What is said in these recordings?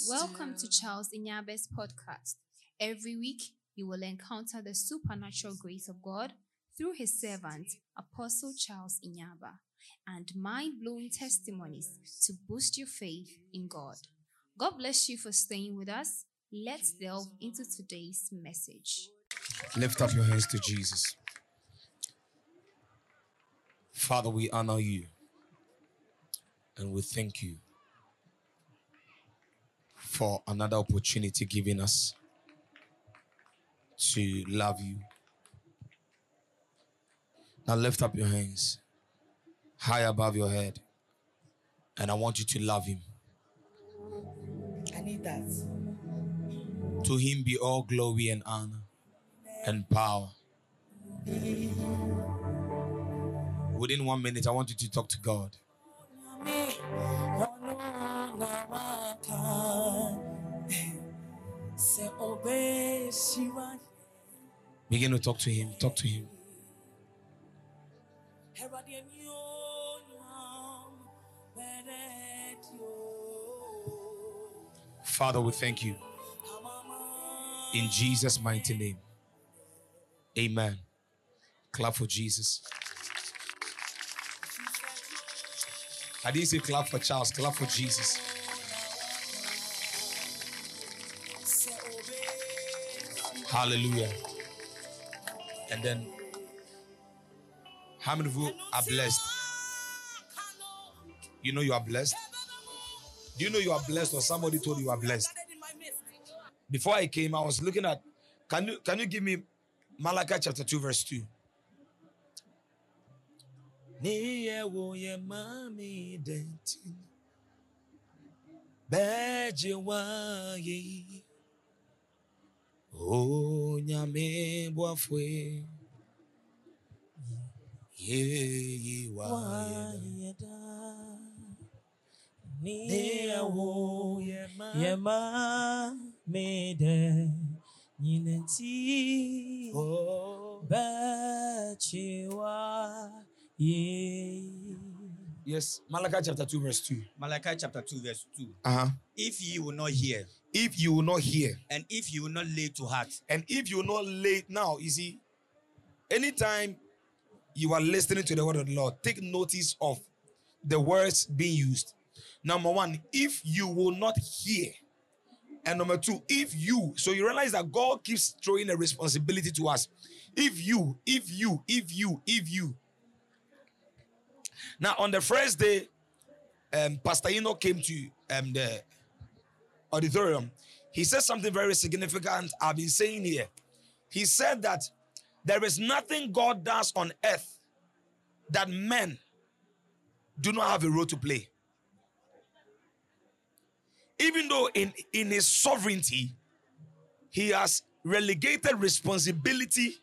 Welcome to Charles Inyabe's podcast. Every week, you will encounter the supernatural grace of God through his servant, Apostle Charles Inyaba, and mind blowing testimonies to boost your faith in God. God bless you for staying with us. Let's delve into today's message. Lift up your hands to Jesus. Father, we honor you and we thank you for another opportunity given us to love you. Now lift up your hands high above your head, and I want you to love him. I need that. To him be all glory and honor and power. Within one minute, I want you to talk to God. Begin to talk to him. Talk to him. Father, we thank you. In Jesus' mighty name. Amen. Clap for Jesus. I didn't say clap for Charles, clap for Jesus. Hallelujah. And then, how many of you are blessed? You know you are blessed? Do you know you are blessed or somebody told you you are blessed? Before I came, I was looking at can you can you give me Malachi chapter 2, verse 2? Onyame boafwe ye wa Yema made Yinenti Bachiwa Ye Yes, Malachi chapter 2, verse 2. Malachi chapter 2, verse 2. Uh-huh. If ye will not hear, If you will not hear, and if you will not lay to heart, and if you will not lay now, you see, anytime you are listening to the word of the Lord, take notice of the words being used. Number one, if you will not hear. And number two, if you, so you realize that God keeps throwing a responsibility to us. If you, if you, if you, if you. Now, on the first day, um, Pastor Eno came to um, the auditorium. He said something very significant. I've been saying here. He said that there is nothing God does on earth that men do not have a role to play. Even though in, in his sovereignty, he has relegated responsibility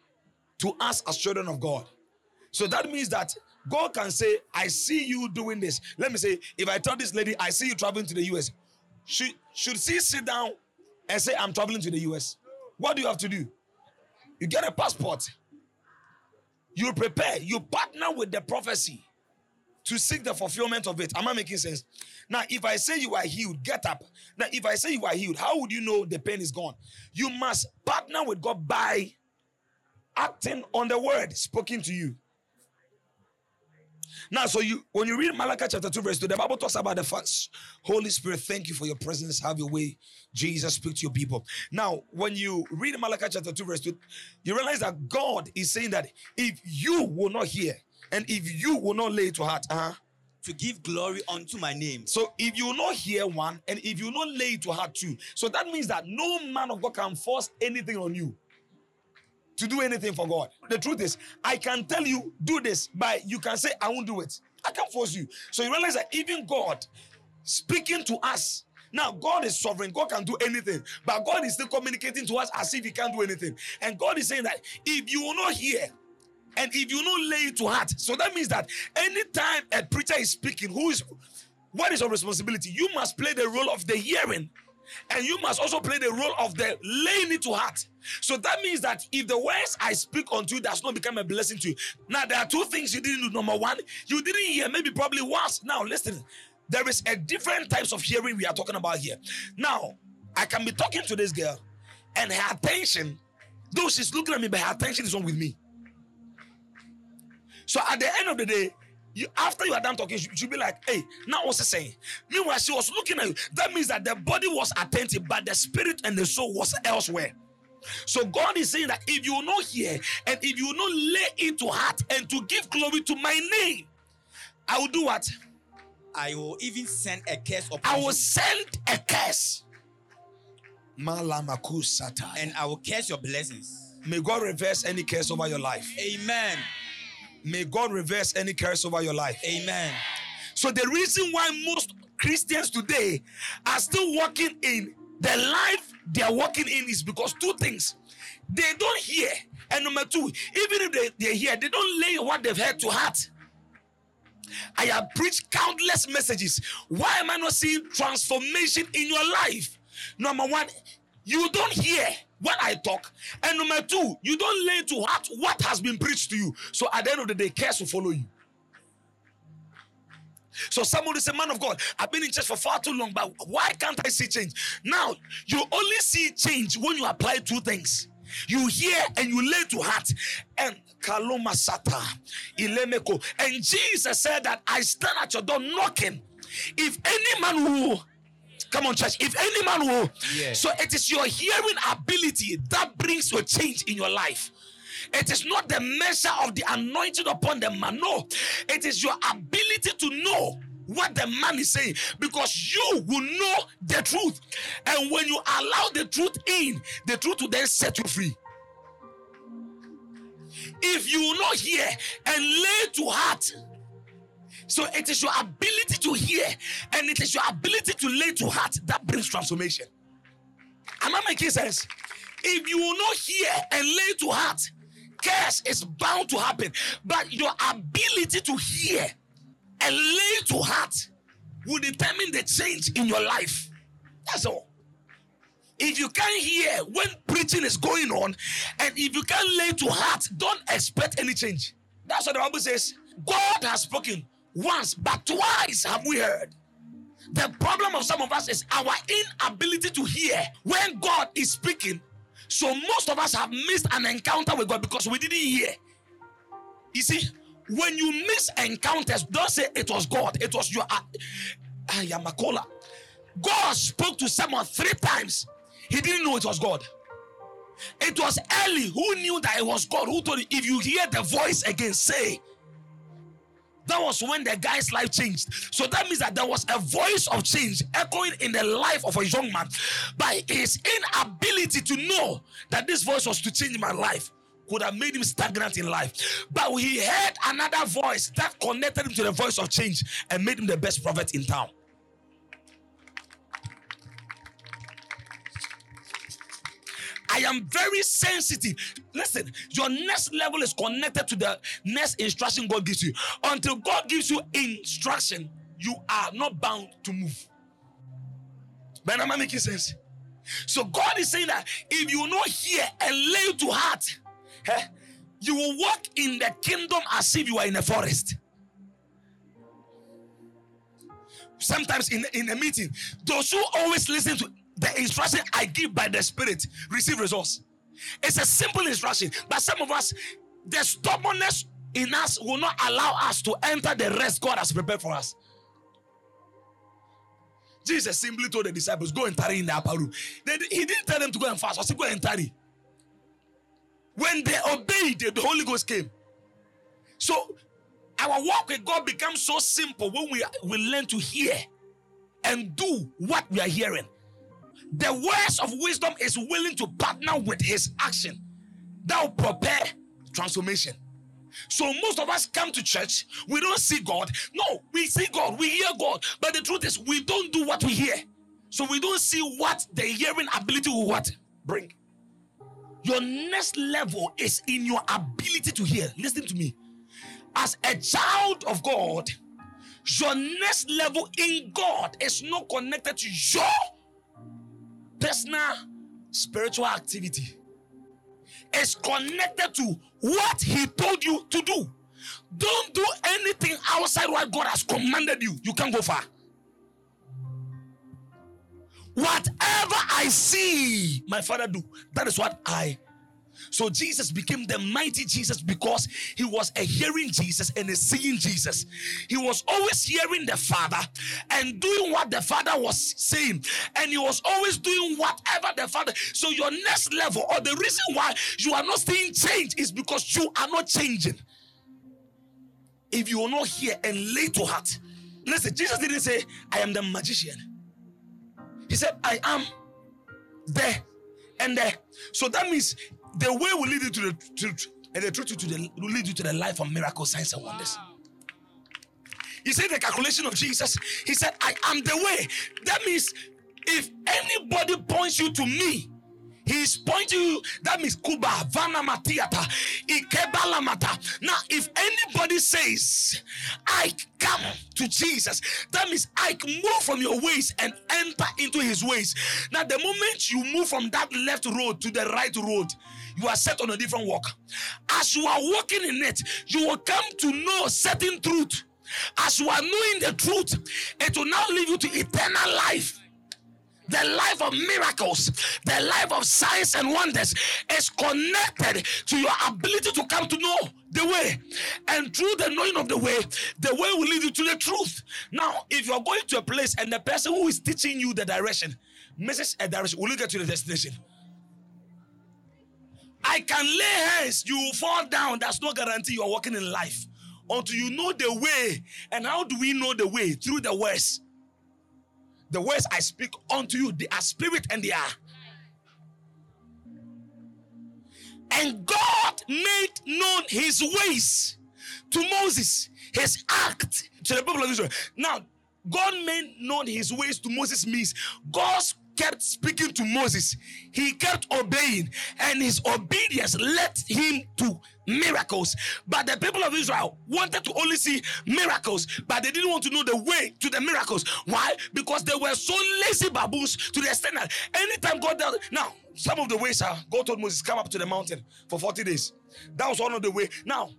to us as children of God. So that means that God can say, I see you doing this. Let me say, if I tell this lady, I see you traveling to the US, should, should she sit down and say, I'm traveling to the US? What do you have to do? You get a passport. You prepare. You partner with the prophecy to seek the fulfillment of it. Am I making sense? Now, if I say you are healed, get up. Now, if I say you are healed, how would you know the pain is gone? You must partner with God by acting on the word spoken to you. Now, so you when you read Malachi chapter 2, verse 2, the Bible talks about the facts. Holy Spirit, thank you for your presence. Have your way. Jesus, speak to your people. Now, when you read Malachi chapter 2, verse 2, you realize that God is saying that if you will not hear and if you will not lay it to heart, uh-huh. to give glory unto my name. So if you will not hear one and if you will not lay it to heart two, so that means that no man of God can force anything on you to do anything for God. The truth is, I can tell you, do this, but you can say, I won't do it. I can't force you. So you realize that even God speaking to us. Now, God is sovereign. God can do anything. But God is still communicating to us as if He can't do anything. And God is saying that if you will not hear, and if you not lay it to heart, so that means that anytime a preacher is speaking, who is what is your responsibility? You must play the role of the hearing and you must also play the role of the laying it to heart. So that means that if the words I speak unto you does not become a blessing to you, now there are two things you didn't do. Number one, you didn't hear, maybe probably once. Now listen, there is a different types of hearing we are talking about here. Now, I can be talking to this girl, and her attention, though she's looking at me, but her attention is on with me. So at the end of the day, you after you are done talking, you should be like, hey, now what's it saying? Meanwhile, she was looking at you. That means that the body was attentive, but the spirit and the soul was elsewhere. So God is saying that if you will not hear and if you will not lay into heart and to give glory to my name, I will do what? I will even send a curse upon I will you, send a curse. And I will curse your blessings. May God reverse any curse over your life. Amen. May God reverse any curse over your life. Amen. So the reason why most Christians today are still walking in the life they are walking in is because two things. They don't hear. And number two, even if they, they hear, they don't lay what they've heard to heart. I have preached countless messages. Why am I not seeing transformation in your life? Number one, you don't hear what I talk. And number two, you don't lay to heart what has been preached to you. So at the end of the day, curse will follow you. So somebody say, Man of God, I've been in church for far too long, but why can't I see change? Now, you only see change when you apply two things. You hear and you lay to heart. And Kaloma Sata, Ilemeko. And Jesus said that I stand at your door knocking. If any man will Come on, church. If any man will, so it is your hearing ability that brings your change in your life. It is not the measure of the anointing upon the man. No, it is your ability to know what the man is saying because you will know the truth. And when you allow the truth in, the truth will then set you free. If you will not hear and lay to heart, so it is your ability to hear and it is your ability to lay to heart that brings transformation. Am I making sense? If you will not hear and lay to heart, curse is bound to happen. But your ability to hear and lay to heart will determine the change in your life. That's all. If you can't hear when preaching is going on, and if you can't lay to heart, don't expect any change. That's what the Bible says. God has spoken once, but twice have we heard. The problem of some of us is our inability to hear when God is speaking. So most of us have missed an encounter with God because we didn't hear. You see, when you miss encounters, don't say it was God, it was your uh, Ayamakola. God spoke to someone three times. He didn't know it was God. It was Eli who knew that it was God who told him, if you hear the voice again, say. That was when the guy's life changed. So that means that there was a voice of change echoing in the life of a young man. By his inability to know that this voice was to change my life, could have made him stagnant in life. But he heard another voice that connected him to the voice of change and made him the best prophet in town. I am very sensitive. Listen, your next level is connected to the next instruction God gives you. Until God gives you instruction, you are not bound to move. But am I making sense? So God is saying that if you not hear and lay to heart, eh, you will walk in the kingdom as if you are in a forest. Sometimes in, in a meeting, those who always listen to the instruction I give by the Spirit receive results. It's a simple instruction, but some of us, the stubbornness in us will not allow us to enter the rest God has prepared for us. Jesus simply told the disciples, Go and tarry in the upper room. They, he didn't tell them to go and fast, or say, Go and tarry. When they obeyed, the Holy Ghost came. So our walk with God becomes so simple when we, we learn to hear and do what we are hearing. The words of wisdom is willing to partner with his action. That will prepare transformation. So most of us come to church, we don't see God. No, we see God, we hear God, but the truth is we don't do what we hear. So we don't see what the hearing ability will what bring. Your next level is in your ability to hear. Listen to me. As a child of God, your next level in God is not connected to your personal spiritual activity is connected to what he told you to do. Don't do anything outside what God has commanded you. You can't go far. Whatever I see my father do, that is what I so Jesus became the mighty Jesus because he was a hearing Jesus and a seeing Jesus. He was always hearing the Father and doing what the Father was saying, and he was always doing whatever the Father. So your next level, or the reason why you are not seeing change, is because you are not changing. If you are not hear and lay to heart, listen, Jesus didn't say, I am the magician. He said, I am there and there. So that means the way will lead you to the truth, and the truth to the will lead you to the life of miracles, signs, and wonders. He said the calculation of Jesus. He said, I am the way. That means if anybody points you to me, He's pointing you. That means Kuba, Vana Matiata, Ikebalamata. Now, if anybody says, I come to Jesus, that means I move from your ways and enter into his ways. Now, the moment you move from that left road to the right road, you are set on a different walk. As you are walking in it, you will come to know certain truth. As you are knowing the truth, it will now lead you to eternal life the life of miracles, the life of signs and wonders is connected to your ability to come to know the way. And through the knowing of the way, the way will lead you to the truth. Now, if you're going to a place and the person who is teaching you the direction misses a direction, will you get to the destination? I can lay hands, you will fall down. That's no guarantee you are walking in life until you know the way. And how do we know the way? Through the words. The words I speak unto you, they are spirit and they are. And God made known his ways to Moses, his act to the people of Israel. Now, God made known his ways to Moses means God kept speaking to Moses. He kept obeying, and his obedience led him to miracles. But the people of Israel wanted to only see miracles, but they didn't want to know the way to the miracles. Why? Because they were so lazy baboons to the extent that anytime God does now, some of the ways are God told Moses, come up to the mountain for 40 days. That was one of the way. Now,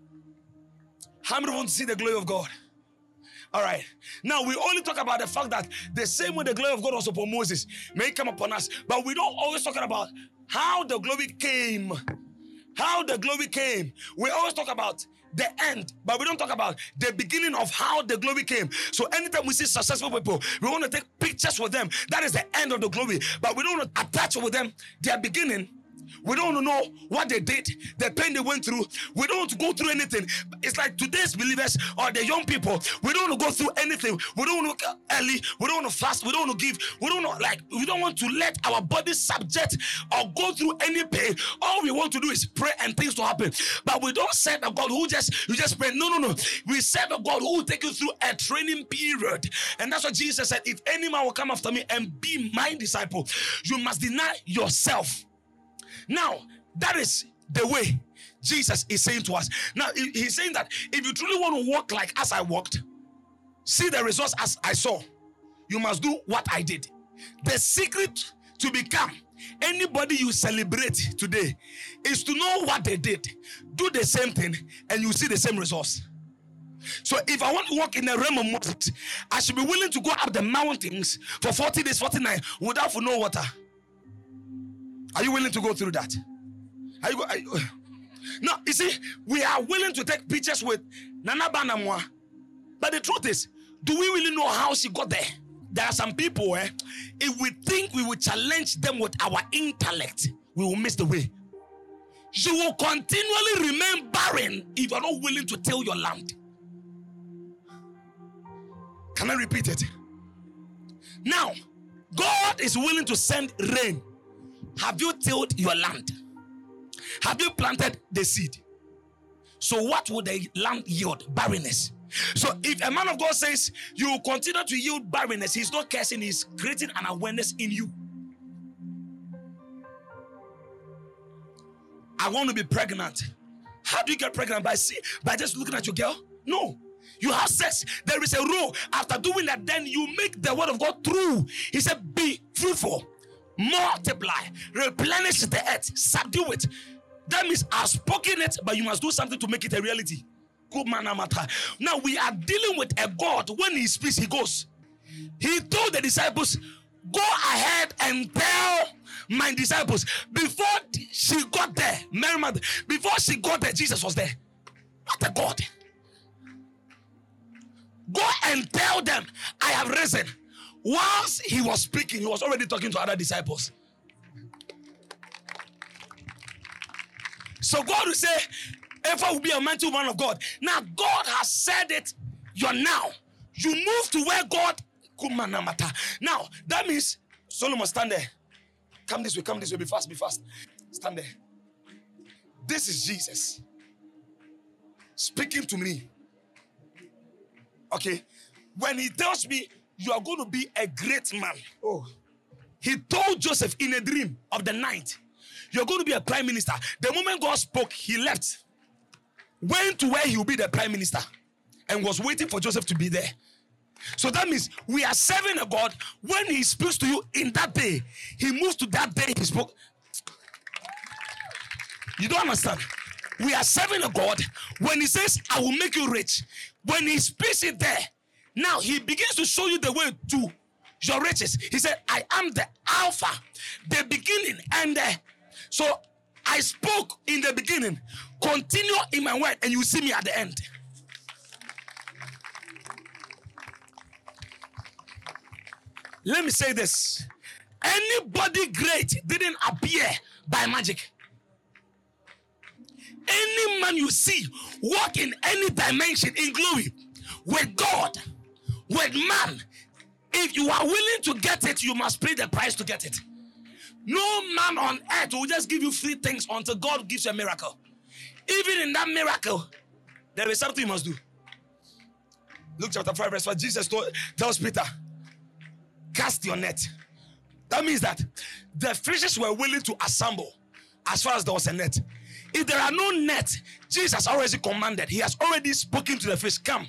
how many want to see the glory of God? All right. Now we only talk about the fact that the same way the glory of God was upon Moses may come upon us, but we don't always talk about how the glory came how the glory came. We always talk about the end, but we don't talk about the beginning of how the glory came. So anytime we see successful people, we want to take pictures with them. That is the end of the glory, but we don't attach with them their beginning we don't know what they did, the pain they went through. We don't go through anything. It's like today's believers or the young people. We don't go through anything. We don't want early. We don't want to fast. We don't want to give. We don't like we don't want to let our body subject or go through any pain. All we want to do is pray and things to happen. But we don't serve a God who just you just pray. No, no, no. We serve a God who will take you through a training period. And that's what Jesus said. If any man will come after me and be my disciple, you must deny yourself now, that is the way Jesus is saying to us. Now, he's saying that if you truly want to walk like as I walked, see the results as I saw, you must do what I did. The secret to become anybody you celebrate today is to know what they did, do the same thing, and you see the same results. So if I want to walk in the realm of Moses, I should be willing to go up the mountains for 40 days, 49 without for no water. Are you willing to go through that? Are you, are you now you see we are willing to take pictures with Nana Banamwa, but the truth is, do we really know how she got there? There are some people, eh, if we think we will challenge them with our intellect, we will miss the way. You will continually remain barren if you are not willing to till your land. Can I repeat it? Now, God is willing to send rain have you tilled your land? Have you planted the seed? So, what would the land yield? Barrenness. So, if a man of God says you continue to yield barrenness, he's not cursing, he's creating an awareness in you. I want to be pregnant. How do you get pregnant? By see, by just looking at your girl? No. You have sex. There is a rule. After doing that, then you make the word of God true. He said, Be fruitful multiply, replenish the earth, subdue it. That means I've spoken it, but you must do something to make it a reality. Good man, Now we are dealing with a God. When he speaks, he goes. He told the disciples, Go ahead and tell my disciples. Before she got there, Mary Mother, before she got there, Jesus was there. What a God. Go and tell them, I have risen. Whilst he was speaking, he was already talking to other disciples. So God will say, Ever will be a mighty man of God. Now, God has said it. You're now. You move to where God. Now, that means Solomon, stand there. Come this way, come this way. Be fast, be fast. Stand there. This is Jesus speaking to me. Okay. When he tells me, You are going to be a great man. Oh. He told Joseph in a dream of the night, You're going to be a prime minister. The moment God spoke, he left, went to where he will be the prime minister, and was waiting for Joseph to be there. So that means we are serving a God. When He speaks to you in that day, He moves to that day He spoke. You don't understand. We are serving a God. When He says, I will make you rich, when He speaks it there, now He begins to show you the way to your riches. He said, I am the Alpha, the beginning, and the. So I spoke in the beginning, continue in my word, and you see me at the end. Let me say this anybody great didn't appear by magic. Any man you see walk in any dimension in glory with God, with man, if you are willing to get it, you must pay the price to get it. No man on earth will just give you free things until God gives you a miracle. Even in that miracle, there is something you must do. Luke chapter 5, verse 5, Jesus told, tells Peter, cast your net. That means that the fishes were willing to assemble as far as there was a net. If there are no net, Jesus already commanded, he has already spoken to the fish, come.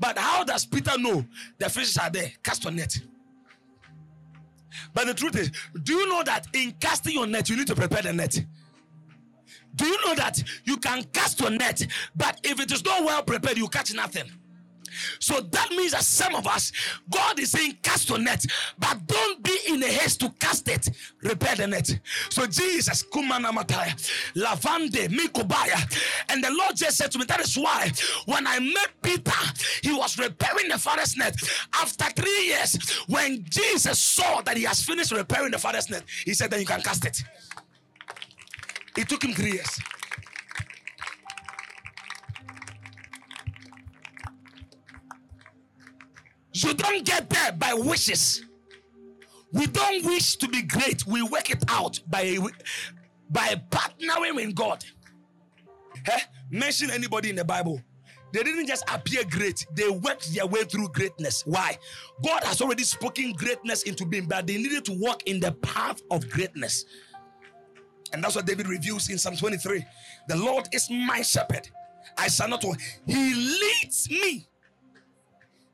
But how does Peter know the fishes are there? Cast your net. But the truth is, do you know that in casting your net, you need to prepare the net? Do you know that you can cast your net, but if it is not well prepared, you catch nothing? So that means that some of us, God is saying, cast your net, but don't be in a haste to cast it. Repair the net. So Jesus, Kumana Mataya, Lavande, Mikobaya, and the Lord just said to me, that is why when I met Peter, he was repairing the father's net. After three years, when Jesus saw that he has finished repairing the father's net, he said, then you can cast it. It took him three years. You don't get there by wishes. We don't wish to be great. We work it out by by partnering with God. Hey, mention anybody in the Bible. They didn't just appear great, they worked their way through greatness. Why? God has already spoken greatness into being, but they needed to walk in the path of greatness. And that's what David reveals in Psalm 23. The Lord is my shepherd. I shall not. He leads me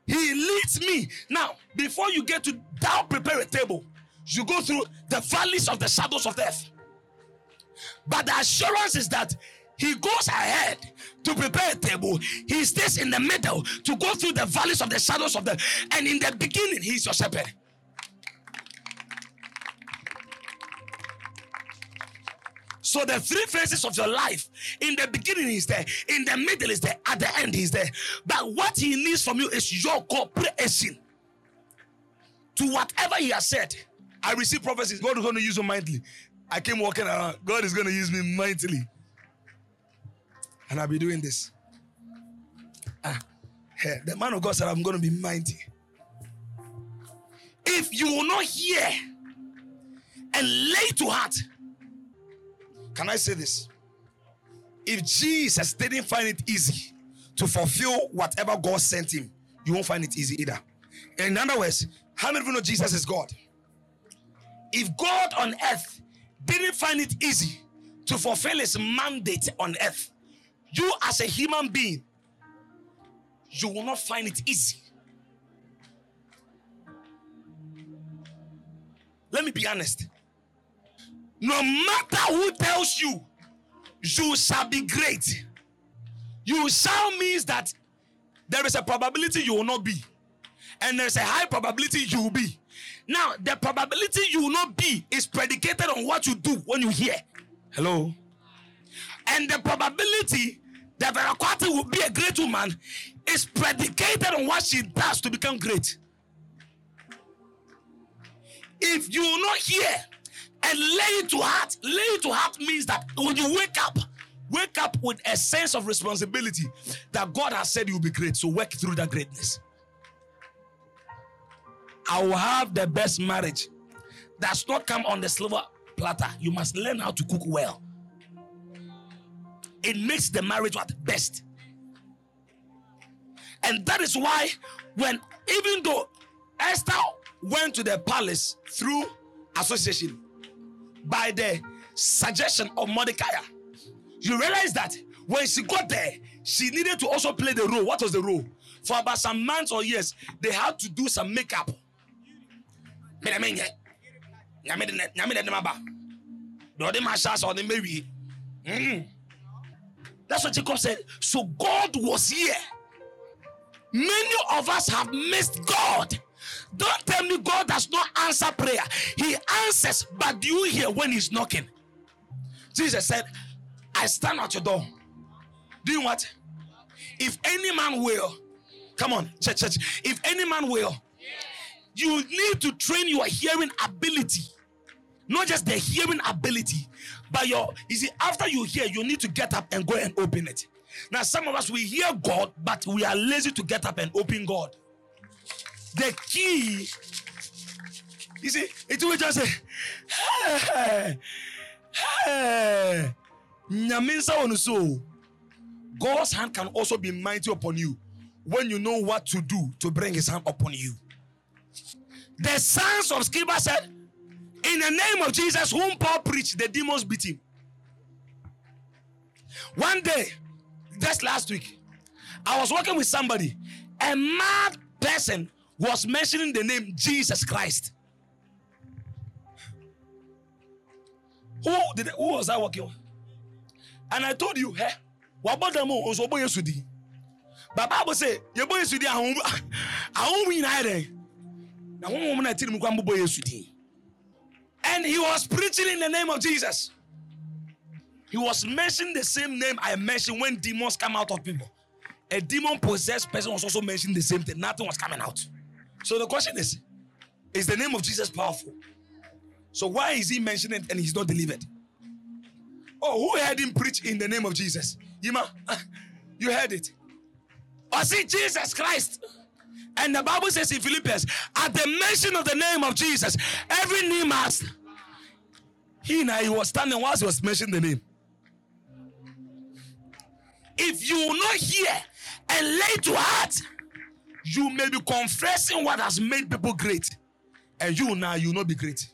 he leads me. Now, before you get to thou prepare a table, you go through the valleys of the shadows of death. But the assurance is that he goes ahead to prepare a table. He stays in the middle to go through the valleys of the shadows of death. And in the beginning, he's your shepherd. So the three phases of your life, in the beginning is there, in the middle is there, at the end is there. But what he needs from you is your cooperation to whatever he has said. I receive prophecies. God is going to use you mightily. I came walking around. God is going to use me mightily. And I'll be doing this. Ah, hey, the man of God said, I'm going to be mighty. If you will not hear and lay to heart can I say this? If Jesus didn't find it easy to fulfill whatever God sent him, you won't find it easy either. In other words, how many of you know Jesus is God? If God on earth didn't find it easy to fulfill his mandate on earth, you as a human being, you will not find it easy. Let me be honest. No matter who tells you, you shall be great. You shall means that there is a probability you will not be, and there's a high probability you will be. Now, the probability you will not be is predicated on what you do when you hear. Hello? And the probability that Vera Kwate will be a great woman is predicated on what she does to become great. If you will not hear and lay it to heart, lay it to heart means that when you wake up, wake up with a sense of responsibility that God has said you'll be great. So work through that greatness. I will have the best marriage. Does not come on the silver platter. You must learn how to cook well. It makes the marriage what best. And that is why, when even though Esther went to the palace through association by the suggestion of Mordecai, you realize that when she got there, she needed to also play the role. What was the role? For about some months or years, they had to do some makeup. That's what Jacob said. So God was here. Many of us have missed God. Don't tell me God does not answer prayer. He answers, but do you hear when He's knocking? Jesus said, I stand at your door. Do Doing what? If any man will, come on, church, church. If any man will, you need to train your hearing ability. Not just the hearing ability, but your, you see, after you hear, you need to get up and go and open it. Now, some of us, we hear God, but we are lazy to get up and open God. The key, you see, it will just say, hey, hey. God's hand can also be mighty upon you when you know what to do to bring his hand upon you. The sons of Sceva said, In the name of Jesus, whom Paul preached, the demons beat him. One day, just last week, I was working with somebody. A mad person was mentioning the name Jesus Christ. Who did who was I working? And I told you, hey, what about them oh, also boy Sudi? But Bible say, your boy Sudi, I won't win either. Now, one woman I tell him, boy Sudi. And he was preaching in the name of Jesus. He was mentioning the same name I mentioned when demons come out of people. A demon possessed person was also mentioning the same thing. Nothing was coming out. So the question is Is the name of Jesus powerful? So why is he mentioning and he's not delivered? Oh, who heard him preach in the name of Jesus? Yima, you heard it. I see Jesus Christ. And the Bible says in Philippians, at the mention of the name of Jesus, every knee must. He now he was standing whilst he was mentioning the name. If you will not hear and lay to heart, you may be confessing what has made people great, and you now you will not be great.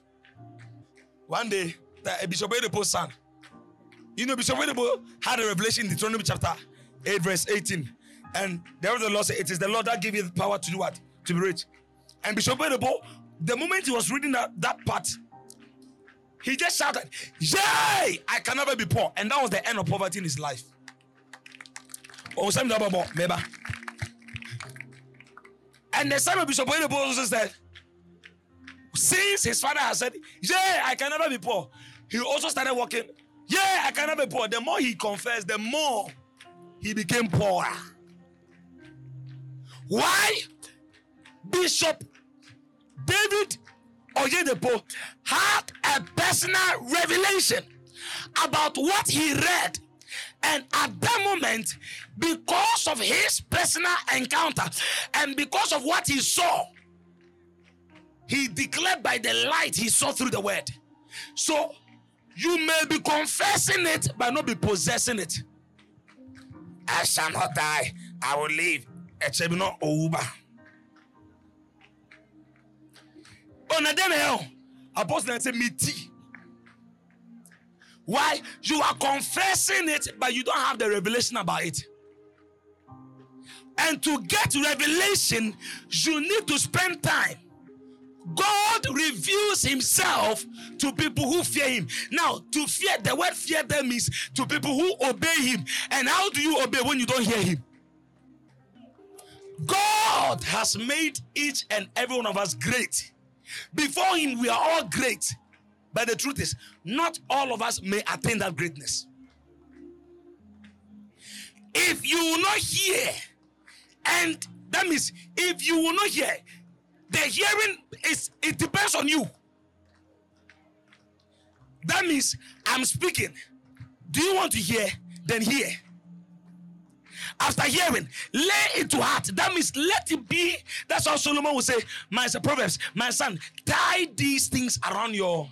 One day, the uh, Bishop Oyedepo's son, you know, Bishop Oyedepo had a revelation in Deuteronomy chapter 8, verse 18. And there was the Lord said, It is the Lord that gave you the power to do what? To be rich. And Bishop Oyedepo, the moment he was reading that, that part, he just shouted, Yay! I can never be poor. And that was the end of poverty in his life. Oh, some double more, maybe. And the son of Bishop Oyedepo also said, since his father has said, Yeah, I can never be poor, he also started working. Yeah, I can never be poor. The more he confessed, the more he became poorer. Why? Bishop David Oyedepo had a personal revelation about what he read. And at that moment, because of his personal encounter and because of what he saw, he declared by the light he saw through the word. So you may be confessing it, but not be possessing it. I shall not die, I will live. Except not over. On a day, Apostle said, Me tea. Why? You are confessing it, but you don't have the revelation about it. And to get revelation, you need to spend time. God reveals himself to people who fear him. Now, to fear, the word fear them means to people who obey him. And how do you obey when you don't hear him? God has made each and every one of us great. Before Him, we are all great. But the truth is, not all of us may attain that greatness. If you will not hear, and that means if you will not hear, the hearing is it depends on you. That means I'm speaking. Do you want to hear? Then hear. After hearing, lay it to heart. That means let it be. That's how Solomon will say, My son, Proverbs, my son, tie these things around your.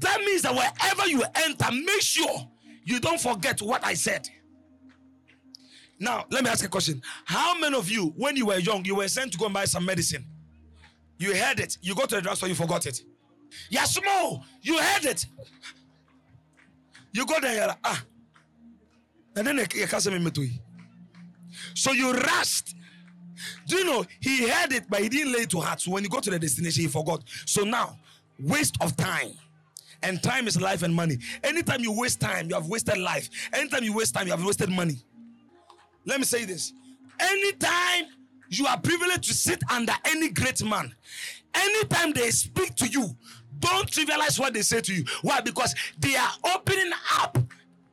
That means that wherever you enter, make sure you don't forget what I said. Now, let me ask a question. How many of you, when you were young, you were sent to go and buy some medicine? You heard it, you go to the drugstore, you forgot it. Yasmo, you heard it. You go there, you're like, ah. And then you can't me. So you rushed. Do you know he heard it, but he didn't lay it to heart. So when you go to the destination, he forgot. So now, waste of time. And time is life and money. Anytime you waste time, you have wasted life. Anytime you waste time, you have wasted money. Let me say this. Anytime you are privileged to sit under any great man, anytime they speak to you, don't trivialize what they say to you. Why? Because they are opening up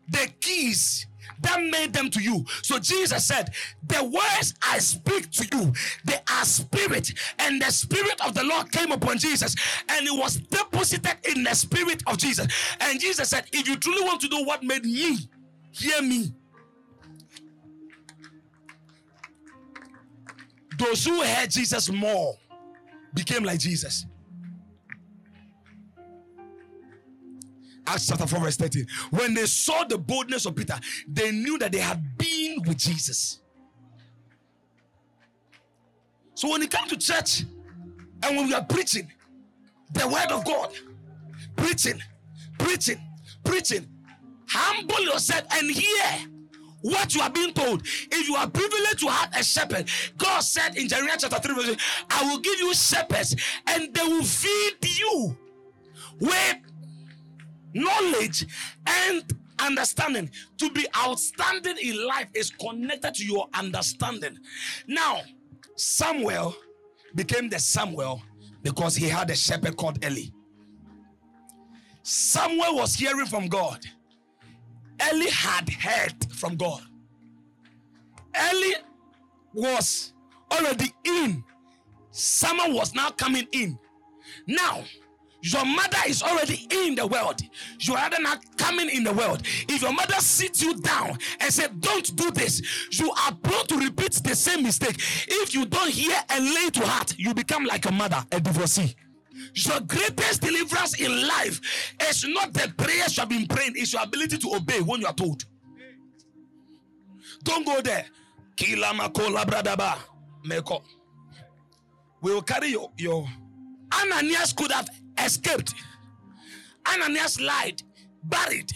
the keys that made them to you. So Jesus said, The words I speak to you, they are spirit. And the spirit of the Lord came upon Jesus and it was deposited in the spirit of Jesus. And Jesus said, If you truly want to know what made me, hear me. Those who heard Jesus more became like Jesus. Acts chapter 4, verse 13. When they saw the boldness of Peter, they knew that they had been with Jesus. So when you come to church and when we are preaching the word of God, preaching, preaching, preaching, humble yourself and hear what you are being told. If you are privileged to have a shepherd, God said in Jeremiah chapter 3, verse 8, I will give you shepherds and they will feed you with knowledge and understanding. To be outstanding in life is connected to your understanding. Now, Samuel became the Samuel because he had a shepherd called Eli. Samuel was hearing from God. Eli had heard from God. Eli was already in. Someone was now coming in. Now, your mother is already in the world. You are not coming in the world. If your mother sits you down and said, Don't do this, you are prone to repeat the same mistake. If you don't hear and lay to heart, you become like a mother, a divorcee. Your greatest deliverance in life is not the prayers you have been praying, it's your ability to obey when you are told. Don't go there. We will carry your, your Ananias could have escaped. Ananias lied, buried.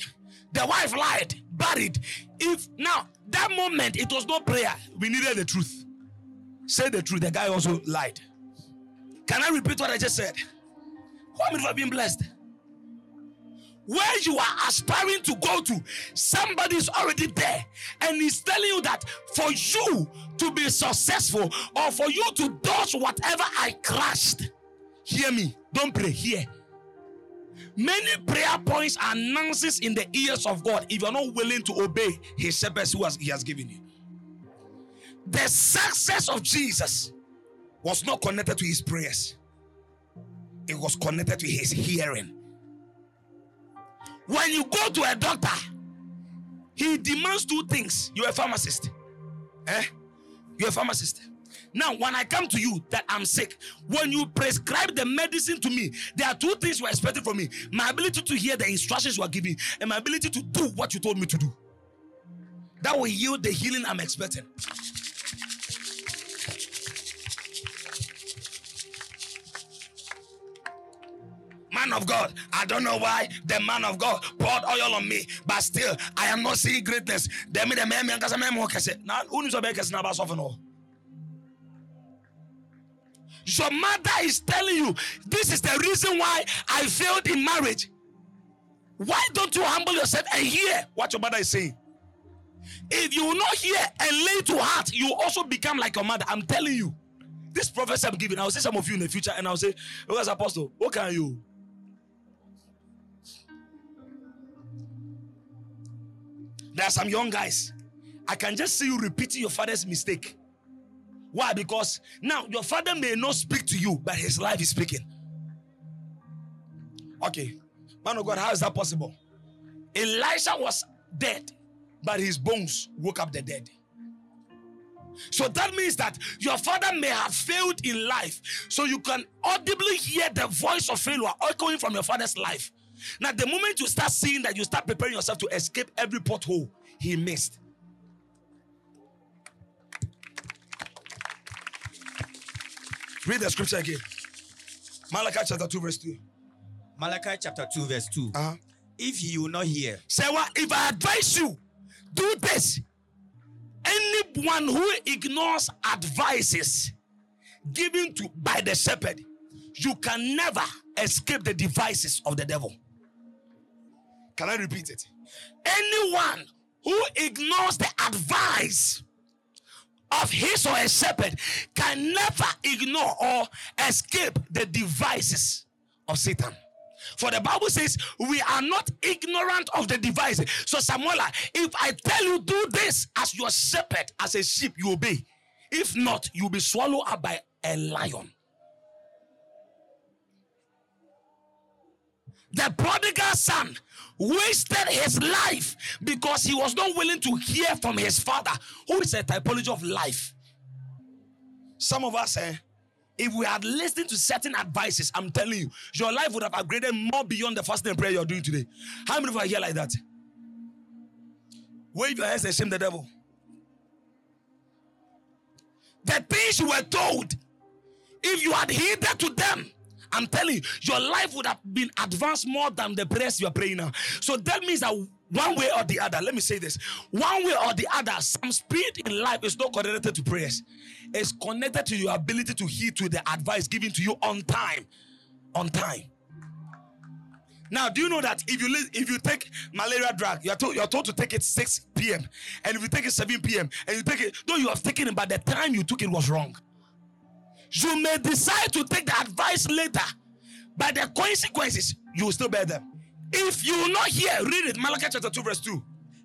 The wife lied, buried. If now that moment it was not prayer, we needed the truth. Say the truth. The guy also lied. Can I repeat what I just said? How many have been blessed? Where you are aspiring to go to, somebody is already there and he's telling you that for you to be successful or for you to dodge whatever I crashed, hear me, don't pray, hear. Many prayer points are nonsense in the ears of God if you're not willing to obey his shepherds who has, he has given you. The success of Jesus was not connected to his prayers, it was connected to his hearing. When you go to a doctor, he demands two things. You're a pharmacist. Eh? You're a pharmacist. Now, when I come to you that I'm sick, when you prescribe the medicine to me, there are two things you are expecting from me my ability to hear the instructions you are giving, and my ability to do what you told me to do. That will yield the healing I'm expecting. Man of God, I don't know why the man of God poured oil on me, but still I am not seeing greatness. Now, who knows about? Your mother is telling you this is the reason why I failed in marriage. Why don't you humble yourself and hear what your mother is saying? If you will not hear and lay to heart, you also become like your mother. I'm telling you. this prophecy I'm giving, I'll see some of you in the future, and I'll say, oh, because apostle, what can you? There are some young guys. I can just see you repeating your father's mistake. Why? Because now your father may not speak to you, but his life is speaking. Okay, man of God, how is that possible? Elisha was dead, but his bones woke up the dead. So that means that your father may have failed in life. So you can audibly hear the voice of failure echoing from your father's life. Now, the moment you start seeing that, you start preparing yourself to escape every pothole he missed. Read the scripture again. Malachi chapter 2, verse 2. Malachi chapter 2, verse 2. Uh-huh. If you will not hear, Say what? If I advise you, do this. Anyone who ignores advices given to by the shepherd, you can never escape the devices of the devil. Can I repeat it? Anyone who ignores the advice of his or a shepherd can never ignore or escape the devices of Satan. For the Bible says, we are not ignorant of the devices. So, Samuela, if I tell you do this as your shepherd, as a sheep, you obey. If not, you'll be swallowed up by a lion. The prodigal son wasted his life because he was not willing to hear from his father, who is a typology of life. Some of us, eh, if we had listened to certain advices, I'm telling you, your life would have upgraded more beyond the fasting and prayer you're doing today. How many of you are here like that? Wave your hands and shame the devil. The things you were told, if you had heeded to them, I'm telling you, your life would have been advanced more than the prayers you are praying now. So that means that one way or the other, let me say this one way or the other, some speed in life is not connected to prayers, it's connected to your ability to heed to the advice given to you on time. On time. Now, do you know that if you if you take malaria drug, you're told you're told to take it 6 p.m. and if you take it 7 p.m. and you take it, though you have taken it, but the time you took it was wrong. You may decide to take the advice later, but the consequences you will still bear them. If you will not hear, read it, Malachi chapter 2, verse 2.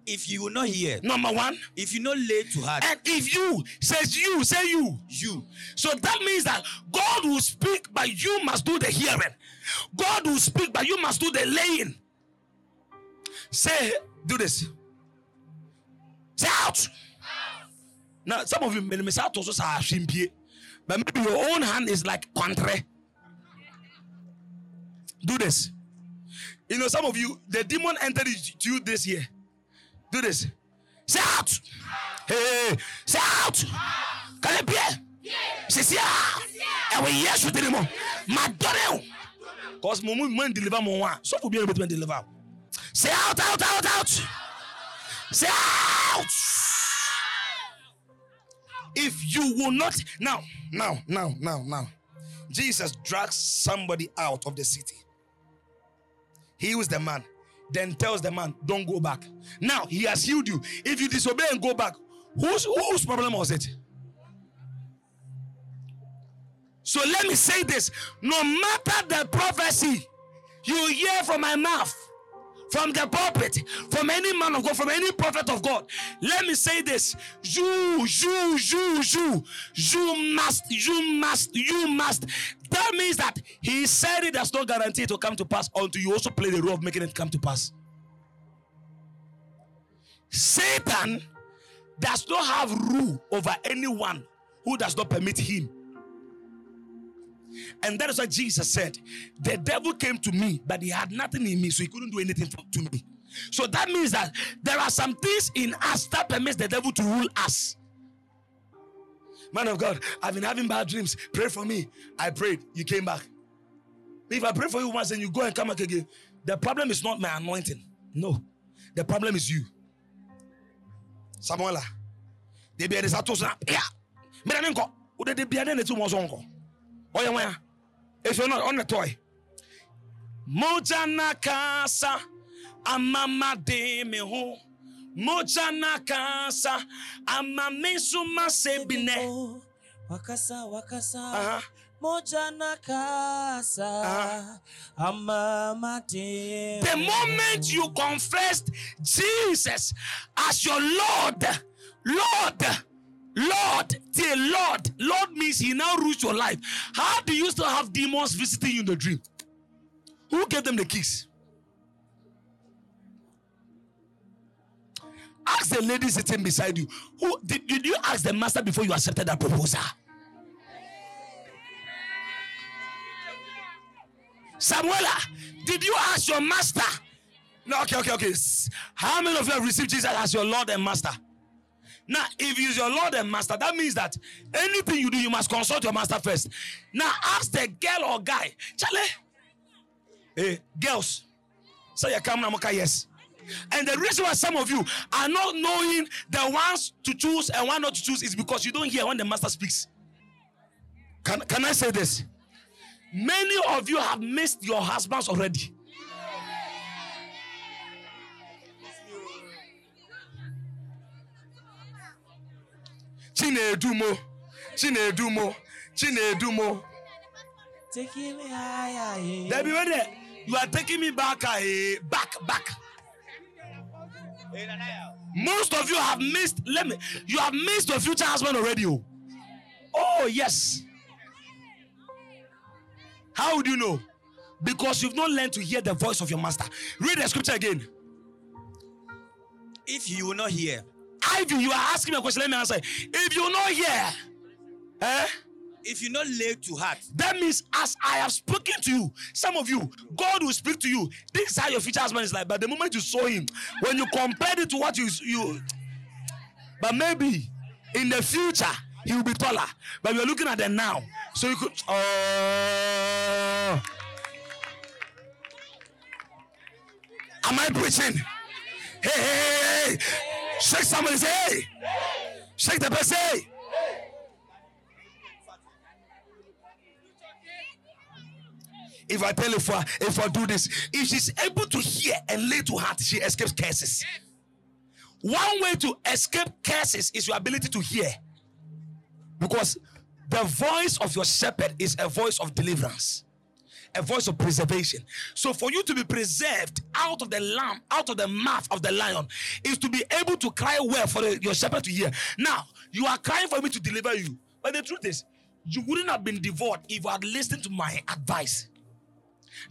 if you will not hear, Number one, if you not lay to heart, and if you says you, say you. you So that means that God will speak, but you must do the hearing. God will speak, but you must do the laying. Say, do this. Say out. Now, some of you may miss out also say ah, "Ashimpi," but maybe your own hand is like contre. Do this. You know, some of you, the demon entered to you this year. Do this. Say out. Hey, say out. Can you hear? Sisi a ɛwɔ yesu dini mu ma dɔre o cause mo mu mo n deliver mo wa sɔfo bi yɛrɛ bɛ tɛmɛ deliver say out out out out say out if you will not now now now now now. Jesus drags somebody out of the city. He was the man. Then tells the man don't go back. Now he has healed you. If you disobey and go back whose whose problem was it? So let me say this. No matter the prophecy you hear from my mouth, from the pulpit, from any man of God, from any prophet of God, let me say this you, you, you, you, you must, you must, you must. That means that he said it does not guarantee it to come to pass until you also play the role of making it come to pass. Satan does not have rule over anyone who does not permit him and that is why Jesus said, The devil came to me, but he had nothing in me, so he couldn't do anything to me. So that means that there are some things in us that permits the devil to rule us. Man of God, I've been having bad dreams. Pray for me. I prayed. You came back. If I pray for you once and you go and come back again, the problem is not my anointing. No. The problem is you. Samuela. They be a. Yeah. Mira ninko. Ude de a ne tu so nko. Oya waya. If you're not on the toy. Moja na kasa amama de me ho. Moja na kasa amame suma sebine. wakasa wakasa Uh-huh. moja na kasa Uh-huh. amamate The moment you confessed Jesus as your Lord, Lord, Lord, dear Lord, Lord means He now rules your life. How do you still have demons visiting you in the dream? Who gave them the keys? Ask the lady sitting beside you. Who did, did you ask the master before you accepted that proposal? Samuela, did you ask your master? No, okay, okay, okay. How many of you have received Jesus as your Lord and Master? Now, if he's your Lord and Master, that means that anything you do, you must consult your master first. Now, ask the girl or guy, Charlie. Hey, girls, say you come now, yes. And the reason why some of you are not knowing the ones to choose and one not to choose is because you don't hear when the master speaks. Can, can I say this? Many of you have missed your husbands already. Chinedumo, Chinedumo, Chinedumo. taking me higher yeah. Debbie, wait there. You are taking me back, eh, back, back. Most of you have missed. Let me. You have missed your future husband already. Oh, oh yes. How would you know? Because you've not learned to hear the voice of your master. Read the scripture again. If you will not hear, Ivy, you are asking me a question. Let me answer. If you're not here, eh? if you not lay to heart, That means as I have spoken to you, some of you, God will speak to you. This is how your future husband is like. But the moment you saw him, when you compared it to what you you, but maybe in the future he will be taller. But we are looking at the now, so you could. Oh, am I preaching? Hey, hey, hey, hey. Shake somebody. Say, hey, shake the person. Hey. if I tell if I if I do this, if she's able to hear and lay to heart, she escapes curses. One way to escape curses is your ability to hear, because the voice of your shepherd is a voice of deliverance, a voice of preservation. So, for you to be preserved out of the lamb, out of the mouth of the lion, is to be able to cry well for the- your shepherd to hear. Now, you are crying for me to deliver you, but the truth is, you wouldn't have been devoured if you had listened to my advice.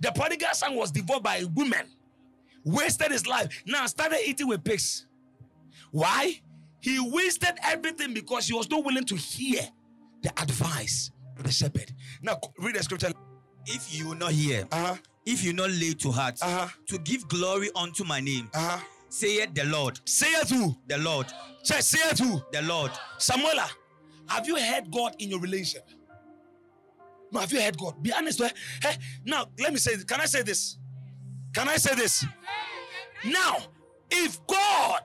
The prodigal son was devoured by a woman, wasted his life, now started eating with pigs. Why? He wasted everything because he was not willing to hear the advice of the shepherd. Now, read the scripture. If you will not hear, Uh huh. if you not lay to heart, Uh-huh. to give glory unto my name, Uh huh. saith the Lord, Say it to. the Lord, Say, it to. the Lord. Samuela, have you heard God in your relationship? No, have you heard God? Be honest. eh? Hey, now, let me say, can I say this? Can I say this? Now, if God,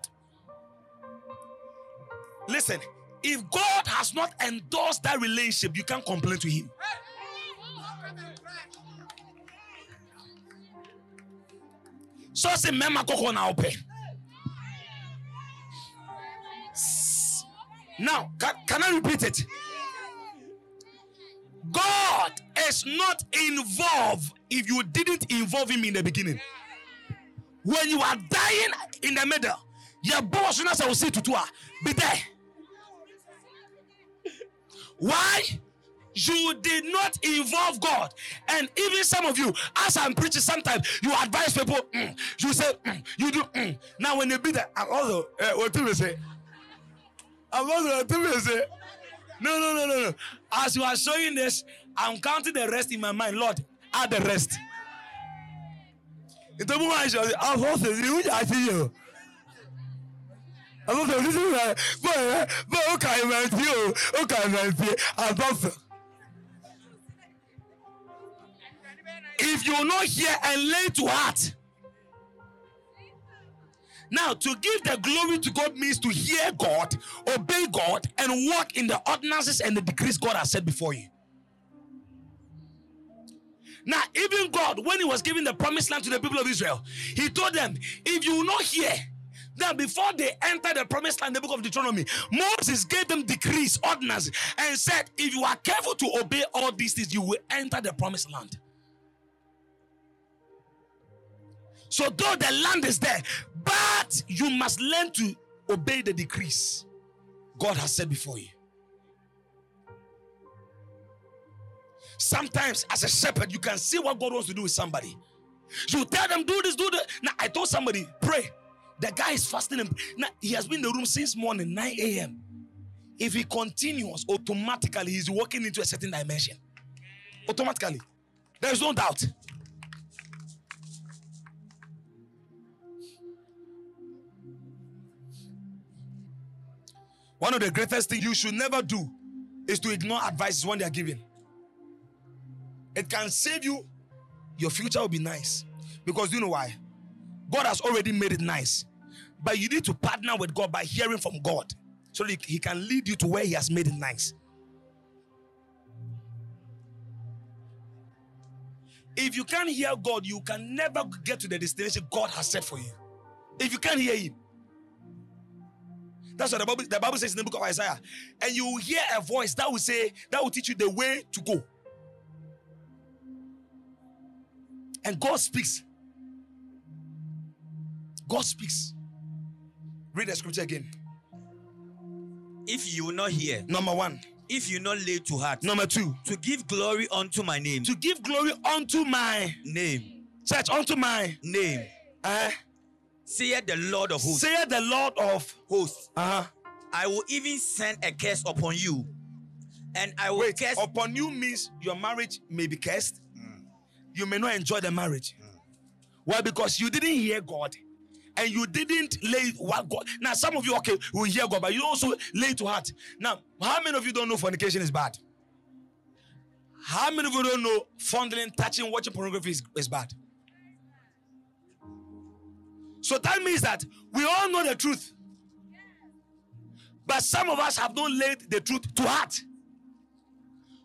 listen, if God has not endorsed that relationship, you can't complain to Him. So say, Mema Koko na open. Now, can, can I repeat it? God is not involved if you didn't involve him in the beginning. When you are dying in the middle, your boss will say, tour, be there. Why? You did not involve God. And even some of you, as I'm preaching, sometimes you advise people, "Mm." you say, "Mm." you do. "Mm." Now, when they be there, I'm also, uh, what do we say? I'm not going to say, no, no, no, no, no. As you are showing this, I'm counting the rest in my mind. Lord, add the rest. Itu pun Aisyah, aku rasa dia pun jadi you. Aku rasa dia pun, but but okay man, you, okay man, I thought If you not hear and lay to heart. Now, to give the glory to God means to hear God, obey God, and walk in the ordinances and the decrees God has set before you. Now, even God, when He was giving the promised land to the people of Israel, He told them, If you will not hear, Then before they enter the promised land, the book of Deuteronomy, Moses gave them decrees, ordinances, and said, if you are careful to obey all these things, you will enter the promised land. So though the land is there, but you must learn to obey the decrees God has set before you. Sometimes, as a shepherd, you can see what God wants to do with somebody. You tell them, do this, do that. Now, I told somebody, pray. The guy is fasting. And, now, he has been in the room since morning, 9 a.m. If he continues, automatically he's walking into a certain dimension. Automatically. There's no doubt. One of the greatest things you should never do is to ignore advices when they are given. It can save you. Your future will be nice. Because you know why? God has already made it nice. But you need to partner with God by hearing from God so that He can lead you to where He has made it nice. If you can't hear God, you can never get to the destination God has set for you. If you can't hear Him, that's what the Bible, the Bible says in the book of Isaiah. And you will hear a voice that will say, that will teach you the way to go. And God speaks. God speaks. Read the scripture again. If you will not hear, Number one. if you not lay to heart, Number two. to give glory unto my name, To give glory unto my name, church, unto my name, uh, saith the Lord of hosts, say the Lord of hosts, uh I will even send a curse upon you, and I will wait curse upon you means your marriage may be cursed. You may not enjoy the marriage. Why? Because you didn't hear God and you didn't lay what God. Now, some of you okay will hear God, but you also lay to heart. Now, how many of you don't know fornication is bad? How many of you don't know fondling, touching, watching pornography is, is bad? So that means that we all know the truth. But some of us have not laid the truth to heart.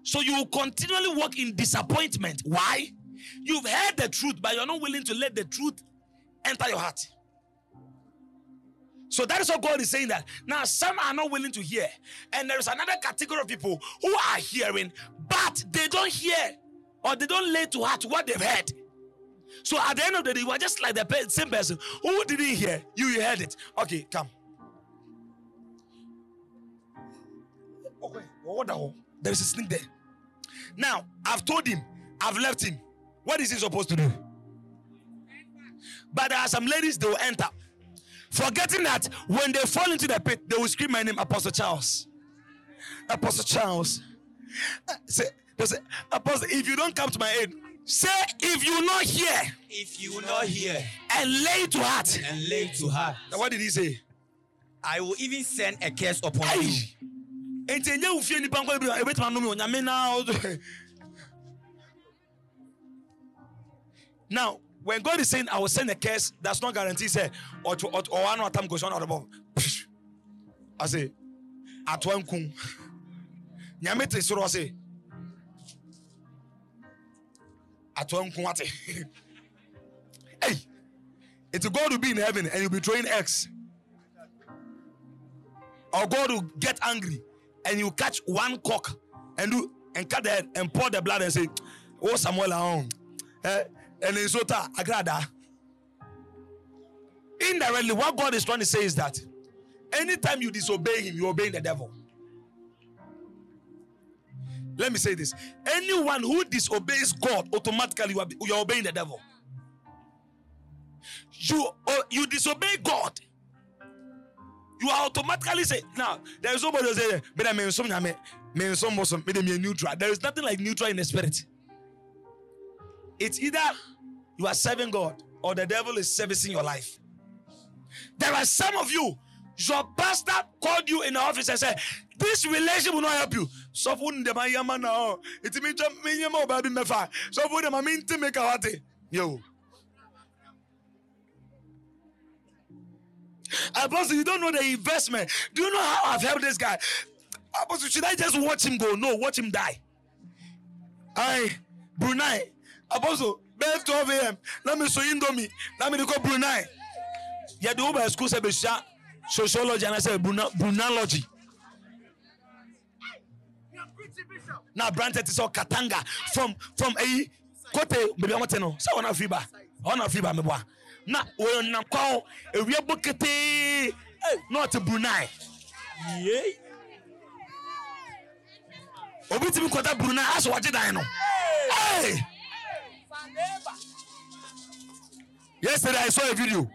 So you continually walk in disappointment. Why? You've heard the truth, but you're not willing to let the truth enter your heart. So that is what God is saying that now some are not willing to hear, and there is another category of people who are hearing, but they don't hear or they don't lay to heart what they've heard. So at the end of the day, you are just like the same person who didn't hear, you heard it. Okay, come. Okay, what the hell? There is a snake there. Now, I've told him, I've left him. What is he supposed to do? But there are some ladies, they will enter, forgetting that when they fall into the pit, they will scream my name, Apostle Charles. Apostle Charles. Uh, Say, they say, Apostle, if you don't come to my aid, say, if you not hear if you not hear and lay to heart. and lay to heart, Now, what did he say? I will even send a curse upon you. Enti enye wo fie nipa nkwa bi a ebetuma no me onyame na Now, when God is saying I will send a curse, that's not guarantee say or or or one atam question or above. I say atwa nkum. Nyame te soro say nkum ate. Hey! It's God will be in heaven and you'll be throwing eggs. or God will get angry and you catch one cock and do and cut the head and pour the blood and say, Oh Samuel on. Eh, and in Sota Agrada. Indirectly, what God is trying to say is that anytime you disobey him, you're obeying the devil. Let me say this. Anyone who disobeys God, automatically you are, you're obeying the devil. You, oh, you disobey God, you are automatically say now there is somebody who say neutral there is nothing like neutral in the spirit it's either you are serving God or the devil is servicing your life there are some of you your pastor called you in the office and said this relationship will not help you so for the man yama now it means me yama baby mefa so for the man to make a what yo Apostle, you don't know the investment. Do you know how I've helped this guy? Ah, Apostle, should I just watch him go? No, watch him die. I Brunei. Ah, Apostle, oh, best 12 a.m. Let me show Indomie. Let me go Brunei. yɛde wo ba school sɛ bɛsua sociology anaasɛ bruna- brunalogy na aberantɛ te sɛ katanga from from ayi kote baabi a wɔte no sɛ ɔna afiri ba ɔna afiri ba meboa na wɔnam kwa ho awia bɔ ketee eh, na ɔte brunei. Yay. obi tumi kɔda brunei asɛ wɔgye dan no. Hey! yesterday i saw a video.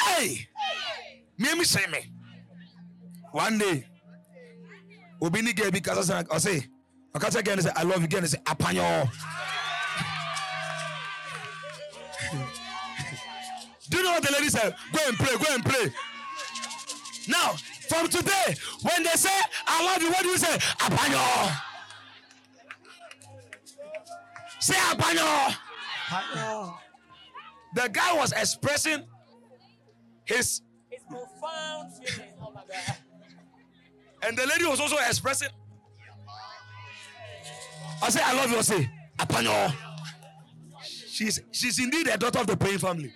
Hey miemi hyɛn me one day obi ni girl bi kasa sɛ ɔse ɔka sɛ girl no sɛ i love you. Girl no sɛ apanyɔ do you know what the lady said? Go and pray go and pray. Now from today when they say i love you what do you say? Apanyɔ say apanyɔ. Hello. the guy was expressing his profound feeling. Oh my God. and the lady was also expressing i say i love you i say apanyo she's she's indeed a daughter of the praying family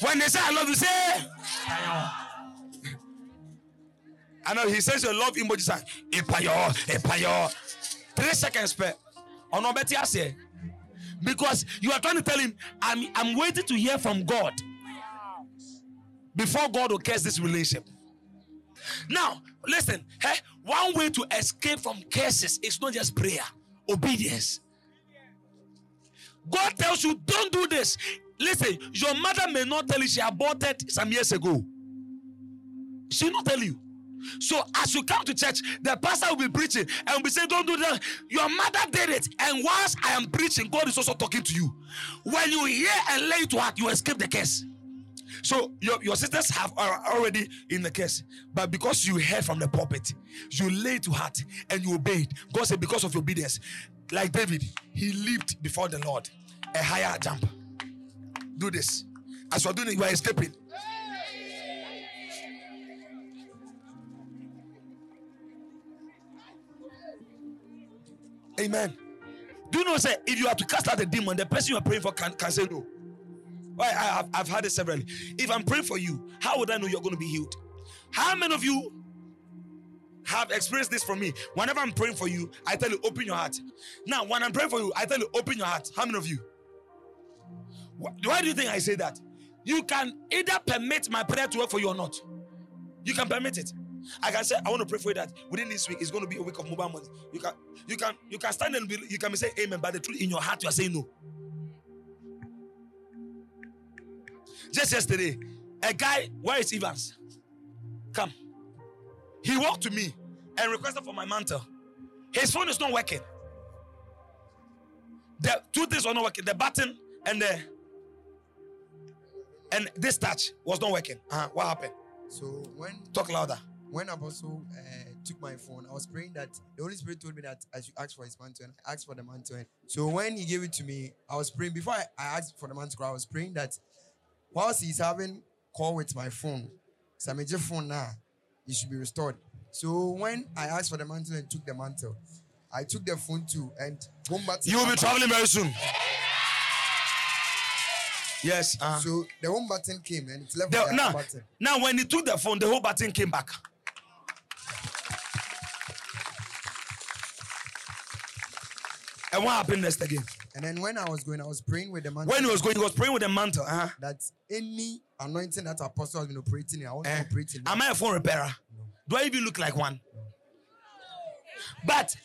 when they say i love you say I know he says your love emoji sign. Epayo, epayo. Three seconds per. Ono beti ase. Because you are trying to tell him, I'm I'm waiting to hear from God before God will curse this relationship. Now, listen, hey, one way to escape from curses is not just prayer, obedience. God tells you, don't do this. Listen, your mother may not tell you she aborted some years ago. She not tell you. So as you come to church, the pastor will be preaching and will be saying, Don't do that. Your mother did it. And once I am preaching, God is also talking to you. When you hear and lay to heart, you escape the curse. So your, your sisters have are already in the curse, but because you heard from the pulpit, you lay to heart and you obeyed. God said, because of your obedience, like David, he leaped before the Lord a higher jump. Do this. As you're doing it, you are escaping. Amen. Do you know, say, if you have to cast out the demon, the person you are praying for can, can say no. I, have I've had it severally. If I'm praying for you, how would I know you're going to be healed? How many of you have experienced this from me? Whenever I'm praying for you, I tell you, open your heart. Now, when I'm praying for you, I tell you, open your heart. How many of you? Wh- Why do you think I say that? You can either permit my prayer to work for you or not. You can permit it. I can say, I want to pray for you that within this week it's going to be a week of mobile money. You can, you can, you can stand and be, you can be saying amen, but the truth in your heart you are saying no. Just yesterday, a guy, where is Evans? Come. He walked to me and requested for my mantle. His phone is not working. The two things were not working. The button and the and this touch was not working. Uh-huh. What happened? So when Talk louder. When Apostle uh, took my phone, I was praying that the Holy Spirit told me that I should ask for his mantle, and I asked for the mantle. So when he gave it to me, I was praying before I, I asked for the mantle. I was praying that whilst he's having call with my phone, it's a major phone now, it should be restored. So when I asked for the mantle and took the mantle, I took the phone too, and home button. You will be traveling very soon. Yes. Uh, So the home button came and it left the, the now, button. now, when he took the phone, the whole button came back. And what happened next again? And then when I was going, I was praying with the mantle. When he was going, he was praying with the mantle. Uh-huh. that any anointing that apostle has been operating in, I want Eh. to operate in. Am I a phone repairer? Do I even look like one? But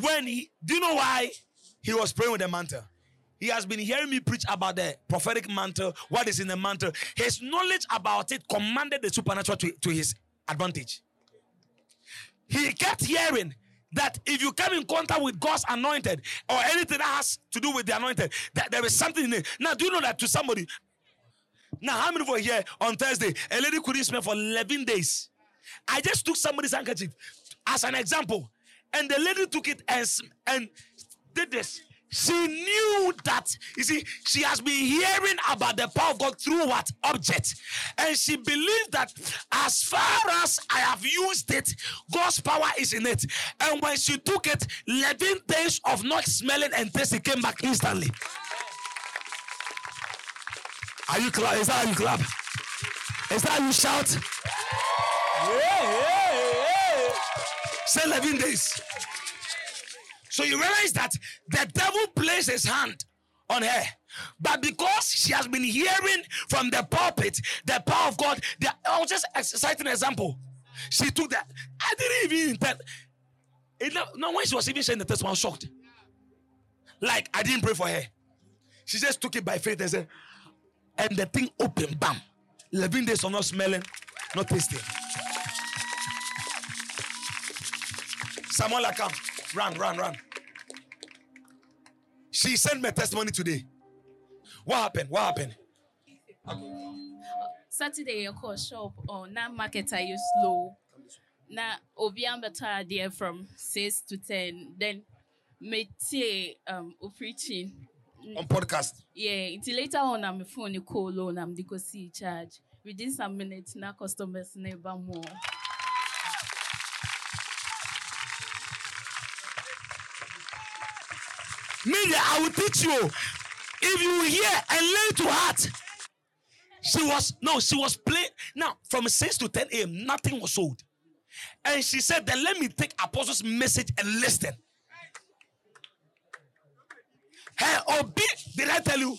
when he, do you know why he was praying with the mantle? He has been hearing me preach about the prophetic mantle, what is in the mantle. His knowledge about it commanded the supernatural to, to his advantage. He kept hearing that if you come in contact with God's anointed or anything that has to do with the anointed, that there is something in it. Now, do you know that to somebody? Now, how many of you here on Thursday? A lady couldn't smell for 11 days. I just took somebody's handkerchief as an example, and the lady took it and, and did this. She knew that, you see, she has been hearing about the power of God through what? Object. And she believed that as far as I have used it, God's power is in it. And when she took it, 11 days of not smelling and tasting came back instantly. Are you clap? Is that how you clap? Is that how you shout? Yeah, yeah, yeah. Say 11 days. So you realize that the devil placed his hand on her. But because she has been hearing from the pulpit the power of God, the, I was just citing an example. She took that. I didn't even intend. It, no, when she was even saying the testimony, I was shocked. Like I didn't pray for her. She just took it by faith and said, and the thing opened, bam. 11 days of not smelling, not tasting. Samuel, come. Run, run, run. She sent me a testimony today. What happened? What happened? Saturday yɛkɔ shop ɔ na market ayɛ slow Now obi ambɛtɔ adeɛ from six to ten then metie um preaching On podcast. yeah nti later on I'm a phone ne call na mede kɔsii charge within some minutes now customers never more Media, I will teach you. If you hear and learn to heart. She was no, she was playing. Now, from 6 to 10 a.m., nothing was sold. And she said, Then let me take Apostle's message and listen. Her obi, did I tell you?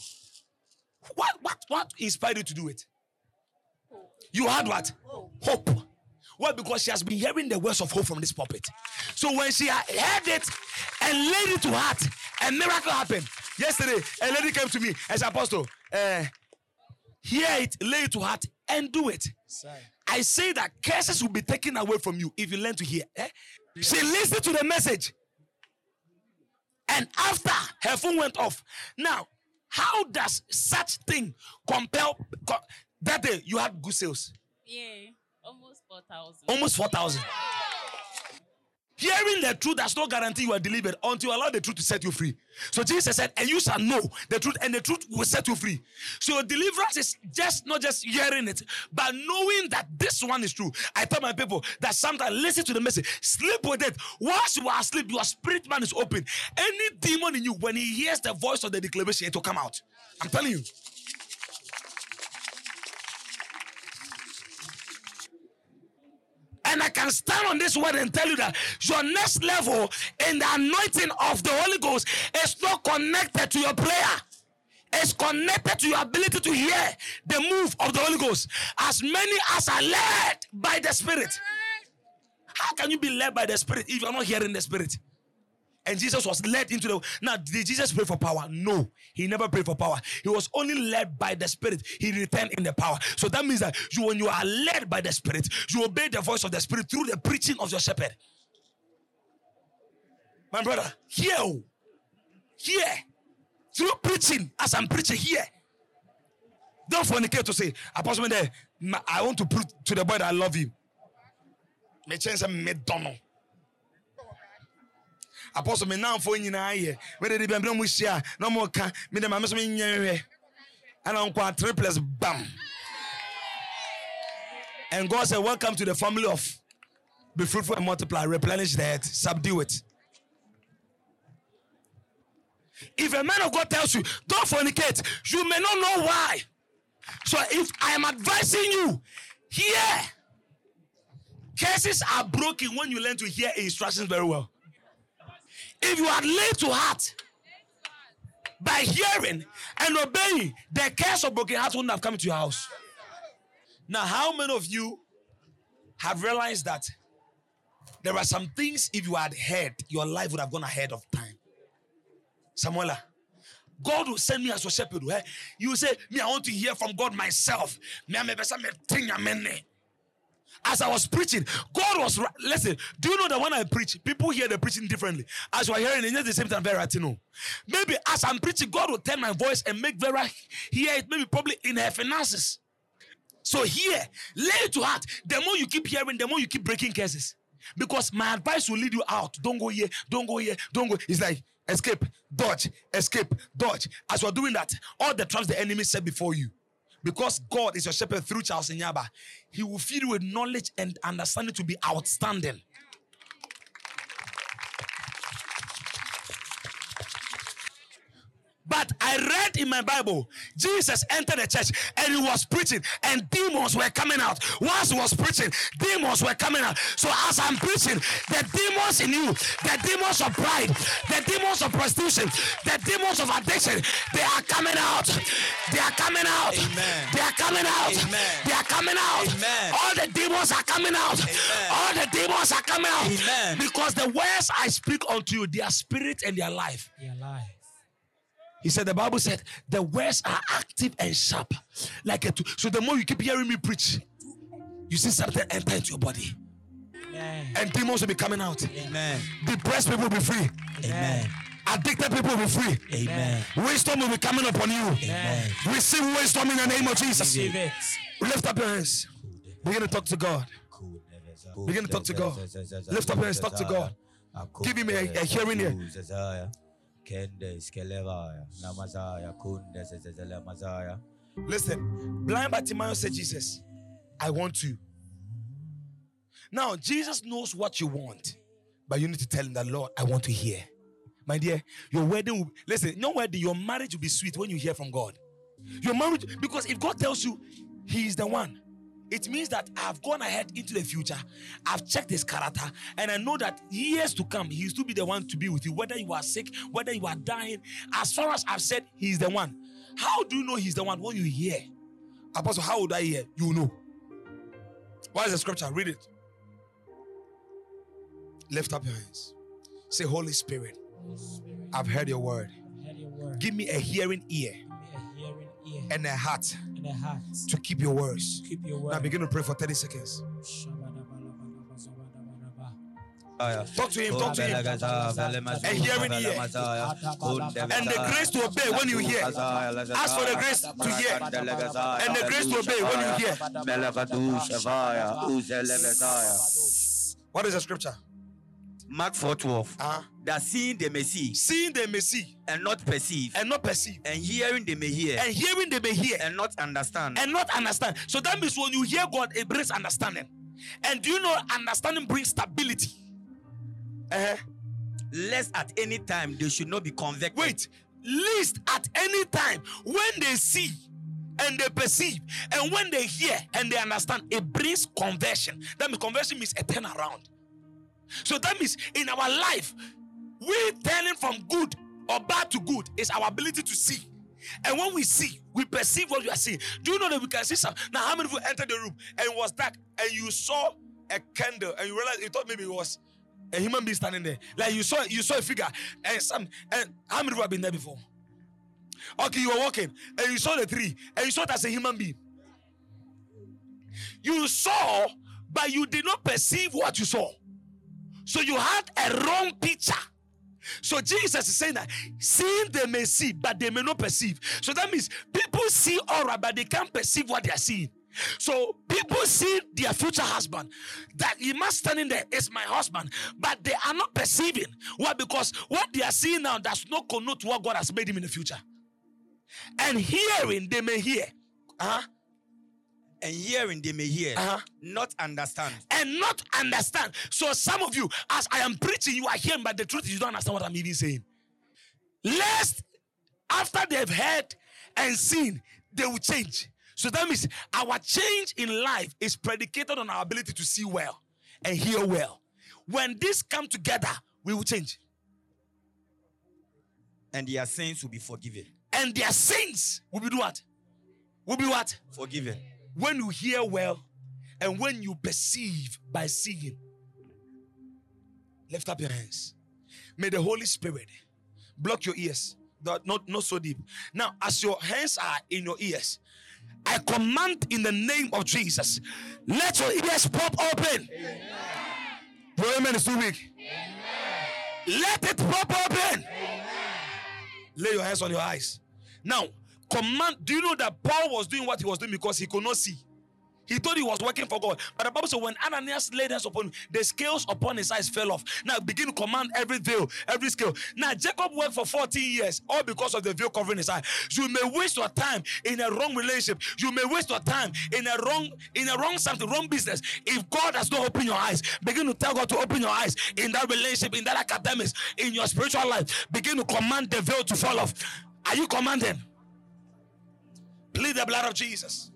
What what what inspired you to do it? You had what? Hope. Well, because she has been hearing the words of hope from this pulpit. So when she heard it and laid it to heart, a miracle happened. Yesterday, a lady came to me as apostle. Uh, hear it, lay it to heart, and do it. I say that curses will be taken away from you if you learn to hear. eh? She listened to the message. And after her phone went off, now, how does such thing compel co- that day you had good sales? yeah almost 4000 Almost 4,000. Hearing the truth does not guarantee you are delivered until you allow the truth to set you free. So Jesus said, and you shall know the truth, and the truth will set you free. So deliverance is just not just hearing it, but knowing that this one is true. I tell my people that sometimes listen to the message, sleep with it. Once you are asleep, your spirit man is open. Any demon in you, when he hears the voice of the declaration, it will come out. I'm telling you. And I can stand on this word and tell you that your next level in the anointing of the Holy Ghost is not connected to your prayer. It's connected to your ability to hear the move of the Holy Ghost. As many as are led by the Spirit. How can you be led by the Spirit if you're not hearing the Spirit? And Jesus was led into the. Now, did Jesus pray for power? No, he never prayed for power. He was only led by the Spirit. He returned in the power. So that means that you, when you are led by the Spirit, you obey the voice of the Spirit through the preaching of your shepherd. My brother, hear, oh. hear through preaching as I'm preaching here. Don't fornicate to say, Apostle, I want to prove to the boy that I love him. Me change me don't. Me now for nyinaa yɛ mede de biambira mu hyia na ɔmo ka me de maame so menyɛ hwɛ ɛna nkɔ three plus bam. And God said welcome to the family of be fruitful and multiply replenish the earth subdue it. If a man of God tells you don't fornicate you may not know why. So if I am advising you here curses are broken when you learn to hear instructions very well if you are laid to heart by hearing and obeying, the curse of broken heart wouldn't have come to your house. Now, how many of you have realized that there are some things if you had heard, your life would have gone ahead of time? Samuela, God will send me as a shepherd. eh? You say, Me, I want to hear from God myself. Me, I'm a person, me, think I'm in as I was preaching, God was listen. Do you know that when I preach, people hear the preaching differently? As you are hearing it, it's the same time Vera Tino. Maybe as I'm preaching, God will turn my voice and make Vera hear it, maybe probably in her finances. So here, lay it to heart. The more you keep hearing, the more you keep breaking curses. Because my advice will lead you out. Don't go here, don't go here, don't go. It's like escape, dodge, escape, dodge. As you're doing that, all the traps the enemy set before you. Because God is your shepherd through Charles Nyaba, He will feed you with knowledge and understanding to be outstanding. But I I read in my Bible, Jesus entered the church and he was preaching, and demons were coming out. Once he was preaching, demons were coming out. So as I'm preaching, the demons in you, the demons of pride, the demons of prostitution, the demons of addiction, they are coming out. They are coming out. Amen. They are coming out. Amen. They are coming out. Amen. All the demons are coming out. Amen. All the demons are coming out. Amen. Because the words I speak unto you, they are spirit and they are life. Your life. He said, the Bible said, the words are active and sharp. Like a two. So the more you keep hearing me preach, you see something enter into your body. Amen. And demons will be coming out. Amen. Depressed people will be free. Amen. Addicted people will be free. Amen. Wisdom will be coming upon you. Amen. Receive wisdom in the name of Jesus. Lift up your hands. Begin to talk to God. Begin to talk to God. Lift up your hands, talk to God. Give him a- a hearing Listen, blind Bartimaeus said, Jesus, I want you. Now, Jesus knows what you want, but you need to tell him that, Lord, I want to hear. My dear, your wedding will, listen, your wedding, your marriage will be sweet when you hear from God. Your marriage, because if God tells you He is the one, it means that I've gone ahead into the future. I've checked his character, and I know that years to come, he will still be the one to be with you, whether you are sick, whether you are dying. As far as I've said, he's the one. How do you know he's the one? When you hear, Apostle, how would I hear? You know. What is the scripture? Read it. Lift up your hands. Say, Holy Spirit, I've heard your word. Hear your word. Give me a hearing ear Give me a hearing ear and a heart and a heart. to keep your words. Keep your word. Now begin to pray for 30 seconds. Ah, talk to him, talk to him. A hearing ear. And the grace to obey when you hear. Ask for the grace to hear. And the grace to obey when you hear. What is the scripture? Mark 4:12. Uh-huh. That seeing they may see Seeing they may see and not perceive, and not perceive. and hearing they may hear And hearing they may hear and not understand. and not understand. So that means when you hear God, it brings understanding. And do you know understanding brings stability? Uh-huh. Lest at any time they should not be convicted. Wait, least at any time when they see and they perceive, and when they hear and they understand, it brings conversion. That means conversion means a turnaround. So that means in our life, we turning from good or bad to good is our ability to see. And when we see, we perceive what we are seeing. Do you know that we can see some? Now, how many of you entered the room and it was dark and you saw a candle and you realized you thought maybe it was a human being standing there? Like you saw you saw a figure and some and how many of you have been there before? Okay, you were walking and you saw the tree and you saw it as a human being. You saw, but you did not perceive what you saw. So you had a wrong picture. So Jesus is saying that seeing they may see, but they may not perceive. So that means people see right, but they can't perceive what they are seeing. So people see their future husband that he must stand in there is my husband, but they are not perceiving. Why? Because what they are seeing now does not connote what God has made him in the future. And hearing they may hear. Uh-huh. And hearing they may hear, Uh-huh. not understand. and not understand. So some of you, as I am preaching, you are hearing, but the truth is you don't understand what I'm even saying. Lest after they've heard and seen, they will change. So that means our change in life is predicated on our ability to see well and hear well. When this come together, we will change. And their sins will be forgiven. And their sins will be what? Will be what? Forgiven. When you hear well and when you perceive by seeing. Lift up your hands. May the Holy Spirit block your ears. Not, not, so deep. Now, as your hands are in your ears, I command in the name of Jesus, let your ears pop open. Your amen is too weak. Let it pop open. Lay your hands on your eyes. Now, command. Do you know that Paul was doing what he was doing because he could not see? He thought he was working for God. But the Bible says when Ananias laid hands upon him, the scales upon his eyes fell off. Now begin to command every veil, every scale. Now Jacob worked for 14 years, all because of the veil covering his eye. You may waste your time in a wrong relationship. You may waste your time in a wrong, in a wrong something, wrong business. If God has not opened your eyes, begin to tell God to open your eyes in that relationship, in that academics, in your spiritual life. Begin to command the veil to fall off. Are you commanding? Plead the blood of Jesus.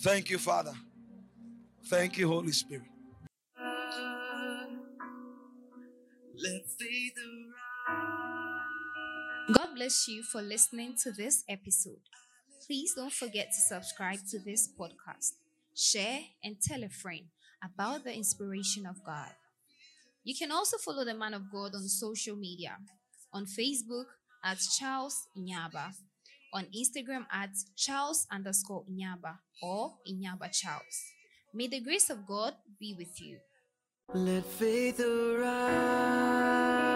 Thank you, Father. Thank you, Holy Spirit. God bless you for listening to this episode. Please don't forget to subscribe to this podcast, share, and tell a friend about the inspiration of God. You can also follow the man of God on social media on Facebook at Charles Inyaba, on Instagram at Charles underscore Inyaba or Inyaba Charles. May the grace of God be with you. Let faith arise.